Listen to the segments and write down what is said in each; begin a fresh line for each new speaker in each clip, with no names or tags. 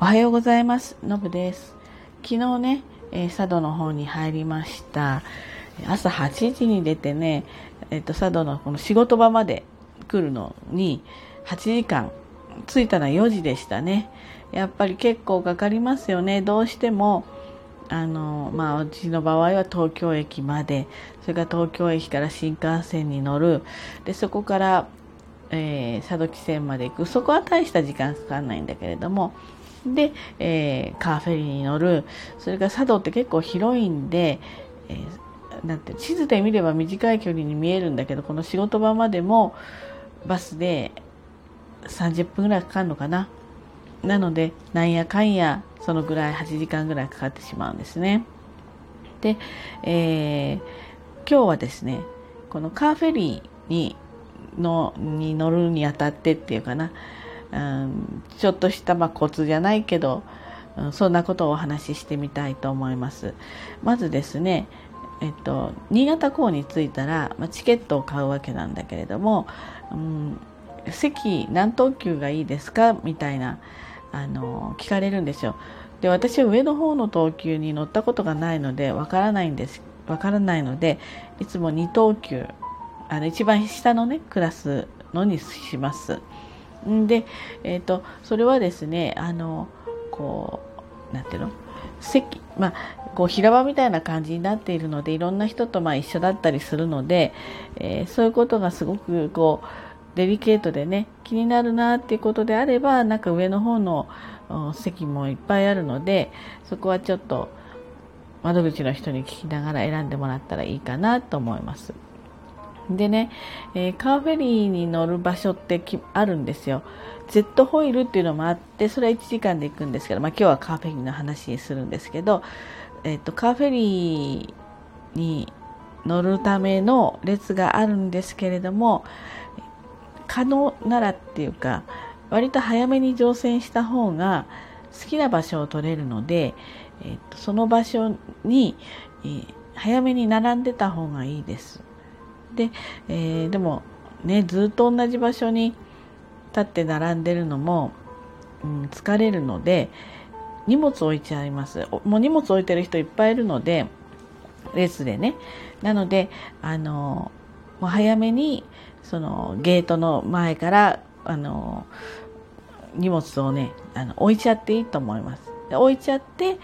おはようございます。のぶです。昨日ね、えー、佐渡の方に入りました。朝8時に出てね、え、ー、と、佐渡のこの仕事場まで来るのに8時間、着いたのは4時でしたね。やっぱり結構かかりますよね。どうしても、あの、まあ、うちの場合は東京駅まで、それから東京駅から新幹線に乗る、で、そこから、えー、佐渡汽船まで行く。そこは大した時間かかんないんだけれども、で、えー、カーフェリーに乗る。それから佐渡って結構広いんで、えー、なんて地図で見れば短い距離に見えるんだけどこの仕事場までもバスで30分ぐらいかかるのかな。なのでなんやかんやそのぐらい8時間ぐらいかかってしまうんですね。で、えー、今日はですねこのカーフェリーにのに乗るにあたってっていうかな。うん、ちょっとしたまあコツじゃないけど、そんなことをお話ししてみたいと思います。まずですね、えっと、新潟港に着いたら、まあ、チケットを買うわけなんだけれども、うん、席何等級がいいですか？みたいなあの聞かれるんですよ。で私は上の方の等級に乗ったことがないのでわからないんですわからないのでいつも2等級あの一番下のねクラスのにします。で、えーと、それはですねあのこうなんていうの？席まあこう平場みたいな感じになっているのでいろんな人とまあ一緒だったりするので、えー、そういうことがすごくこうデリケートでね気になるなっていうことであればなんか上の方の席もいっぱいあるのでそこはちょっと窓口の人に聞きながら選んでもらったらいいかなと思います。でね、えー、カーフェリーに乗る場所ってあるんですよ。ジェットホイールっていうのもあって、それは1時間で行くんですけど、まあ今日はカーフェリーの話にするんですけど、えっ、ー、と、カーフェリーに乗るための列があるんですけれども、可能ならっていうか、割と早めに乗船した方が好きな場所を取れるので、えっ、ー、と、その場所に、えー、早めに並んでた方がいいです。で、えー、でもねずっと同じ場所に立って並んでるのも、うん、疲れるので荷物置いちゃいます。もう荷物置いてる人いっぱいいるので列でね。なのであのもう早めにそのゲートの前からあの荷物をねあの置いちゃっていいと思います。で置いちゃって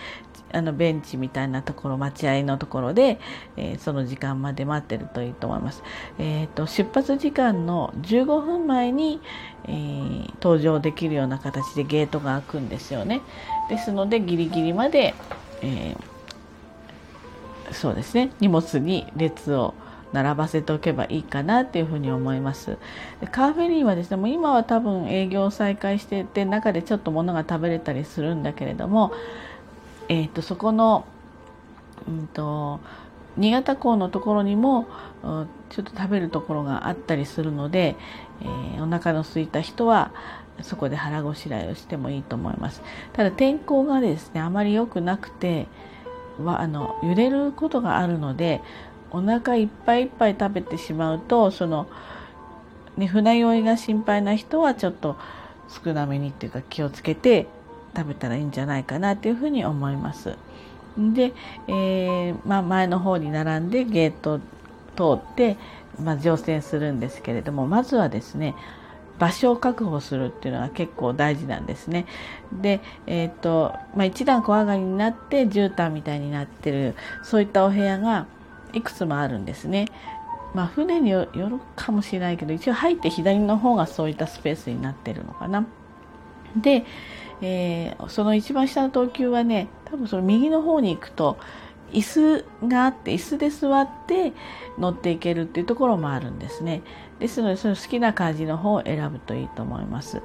あのベンチみたいなところ待合のところで、えー、その時間まで待ってるといいと思います。えーと、出発時間の15分前に、えー、登場できるような形でゲートが開くんですよね。ですのでギリギリまで、えー、そうですね荷物に列を並ばせておけばいいかなっていうふうに思います。カーフェリーはですね、もう今は多分営業再開してて中でちょっと物が食べれたりするんだけれども、えーと、そこの、うんと、新潟港のところにもちょっと食べるところがあったりするので、えー、お腹の空いた人はそこで腹ごしらえをしてもいいと思います。ただ天候がですねあまり良くなくてはあの揺れることがあるのでお腹いっぱいいっぱい食べてしまうとその、ね、船酔いが心配な人はちょっと少なめにっていうか気をつけて食べたらいいんじゃないかなっていうふうに思います。で、えー、まあ、前の方に並んでゲート通って、まあ、乗船するんですけれどもまずはですね場所を確保するっていうのは結構大事なんですね。で、えっ、ー、と、まあ、一段小上がりになって絨毯みたいになってるそういったお部屋がいくつもあるんですね。まあ、船によるかもしれないけど一応入って左の方がそういったスペースになってるのかな。で、えー、その一番下の等級はね多分その右の方に行くと椅子があって椅子で座って乗っていけるっていうところもあるんですね。ですのでその好きな感じの方を選ぶといいと思います。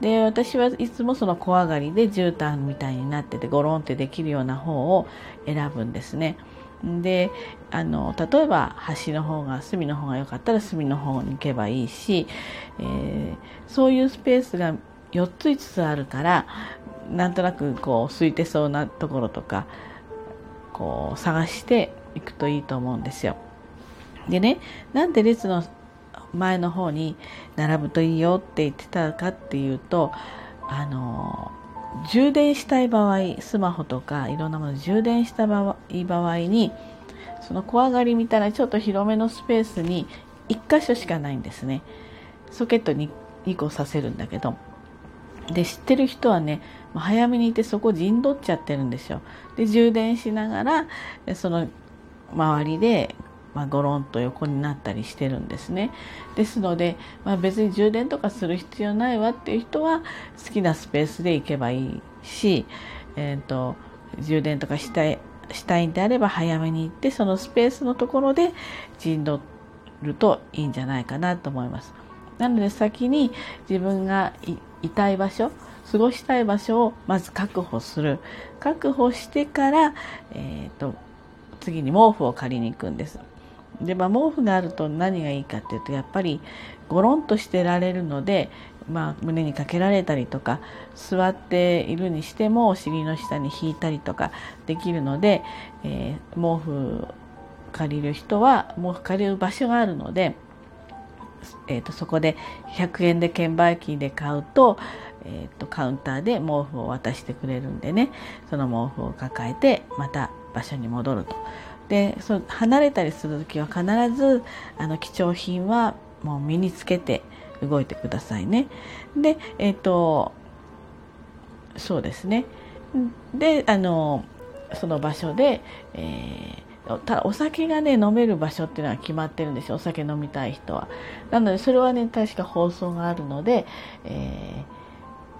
で私はいつもその小上がりで絨毯みたいになっててゴロンってできるような方を選ぶんですね。であの例えば端の方が隅の方が良かったら隅の方に行けばいいし、えー、そういうスペースが4つ5つあるからなんとなくこう空いてそうなところとかこう探していくといいと思うんですよ。でねなんで列の前の方に並ぶといいよって言ってたかっていうとあの充電したい場合スマホとかいろんなもの充電した場合にその小上がりみたいなちょっと広めのスペースに1箇所しかないんですねソケットに2個させるんだけどで知ってる人はね早めにいてそこ陣取っちゃってるんですよで充電しながらその周りでまあ、ゴロンと横になったりしてるんですねですので、まあ、別に充電とかする必要ないわっていう人は好きなスペースで行けばいいし、えーと、充電とかしたいしたいんであれば早めに行ってそのスペースのところで陣取るといいんじゃないかなと思います。なので先に自分がいたい場所過ごしたい場所をまず確保する。確保してから、えーと次に毛布を借りに行くんです。で、まあ、毛布があると何がいいかっていうとやっぱりゴロンとしてられるので、まあ、胸にかけられたりとか座っているにしてもお尻の下に引いたりとかできるので、えー、毛布借りる人は毛布借りる場所があるので、えーと、そこで100円で券売機で買うと,、えーとカウンターで毛布を渡してくれるんでねその毛布を抱えてまた場所に戻ると。でそ離れたりする時は必ずあの貴重品はもう身につけて動いてくださいね。でえっ、ー、とそうですね。であのその場所で、えー、ただお酒がね飲める場所っていうのは決まってるんですよ。お酒飲みたい人は。なのでそれはね確か放送があるので、え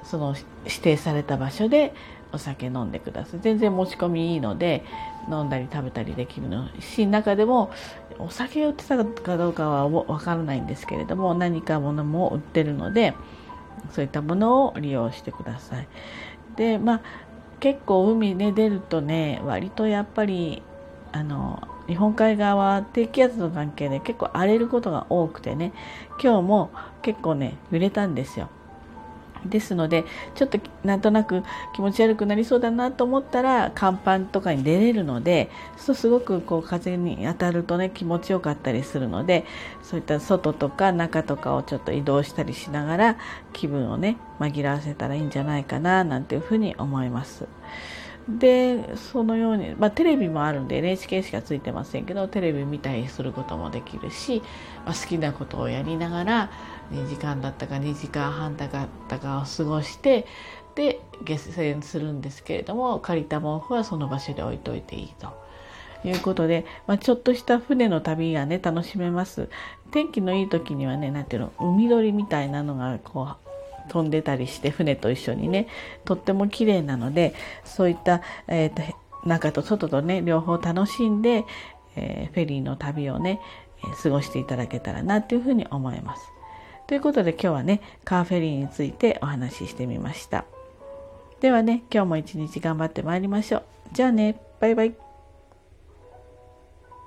ー、その指定された場所でお酒飲んでください。全然持ち込みいいので飲んだり食べたりできるのし中でもお酒を売ってたかどうかは分からないんですけれども何かものも売ってるのでそういったものを利用してください。でまあ結構海ね出るとね割とやっぱりあの日本海側は低気圧の関係で結構荒れることが多くてね今日も結構ね揺れたんですよですのでちょっとなんとなく気持ち悪くなりそうだなと思ったら甲板とかに出れるのでそうすごくこう風に当たるとね気持ちよかったりするのでそういった外とか中とかをちょっと移動したりしながら気分をね紛らわせたらいいんじゃないかななんていうふうに思います。でそのように、まあ、テレビもあるんで NHK しかついてませんけどテレビ見たりすることもできるし、まあ、好きなことをやりながら2時間だったか2時間半だったかを過ごしてで下船するんですけれども借りた毛布はその場所で置いといていいと。いうことで、まあ、ちょっとした船の旅がね楽しめます。天気のいい時にはね何ていうの海鳥みたいなのがこう飛んでたりして船と一緒にねとっても綺麗なのでそういった、えーと、中と外とね両方楽しんで、えー、フェリーの旅をね、過ごしていただけたらなっていうふうに思います。ということで今日はね、カーフェリーについてお話ししてみました。ではね、今日も一日頑張ってまいりましょう。じゃあね、バイバイ。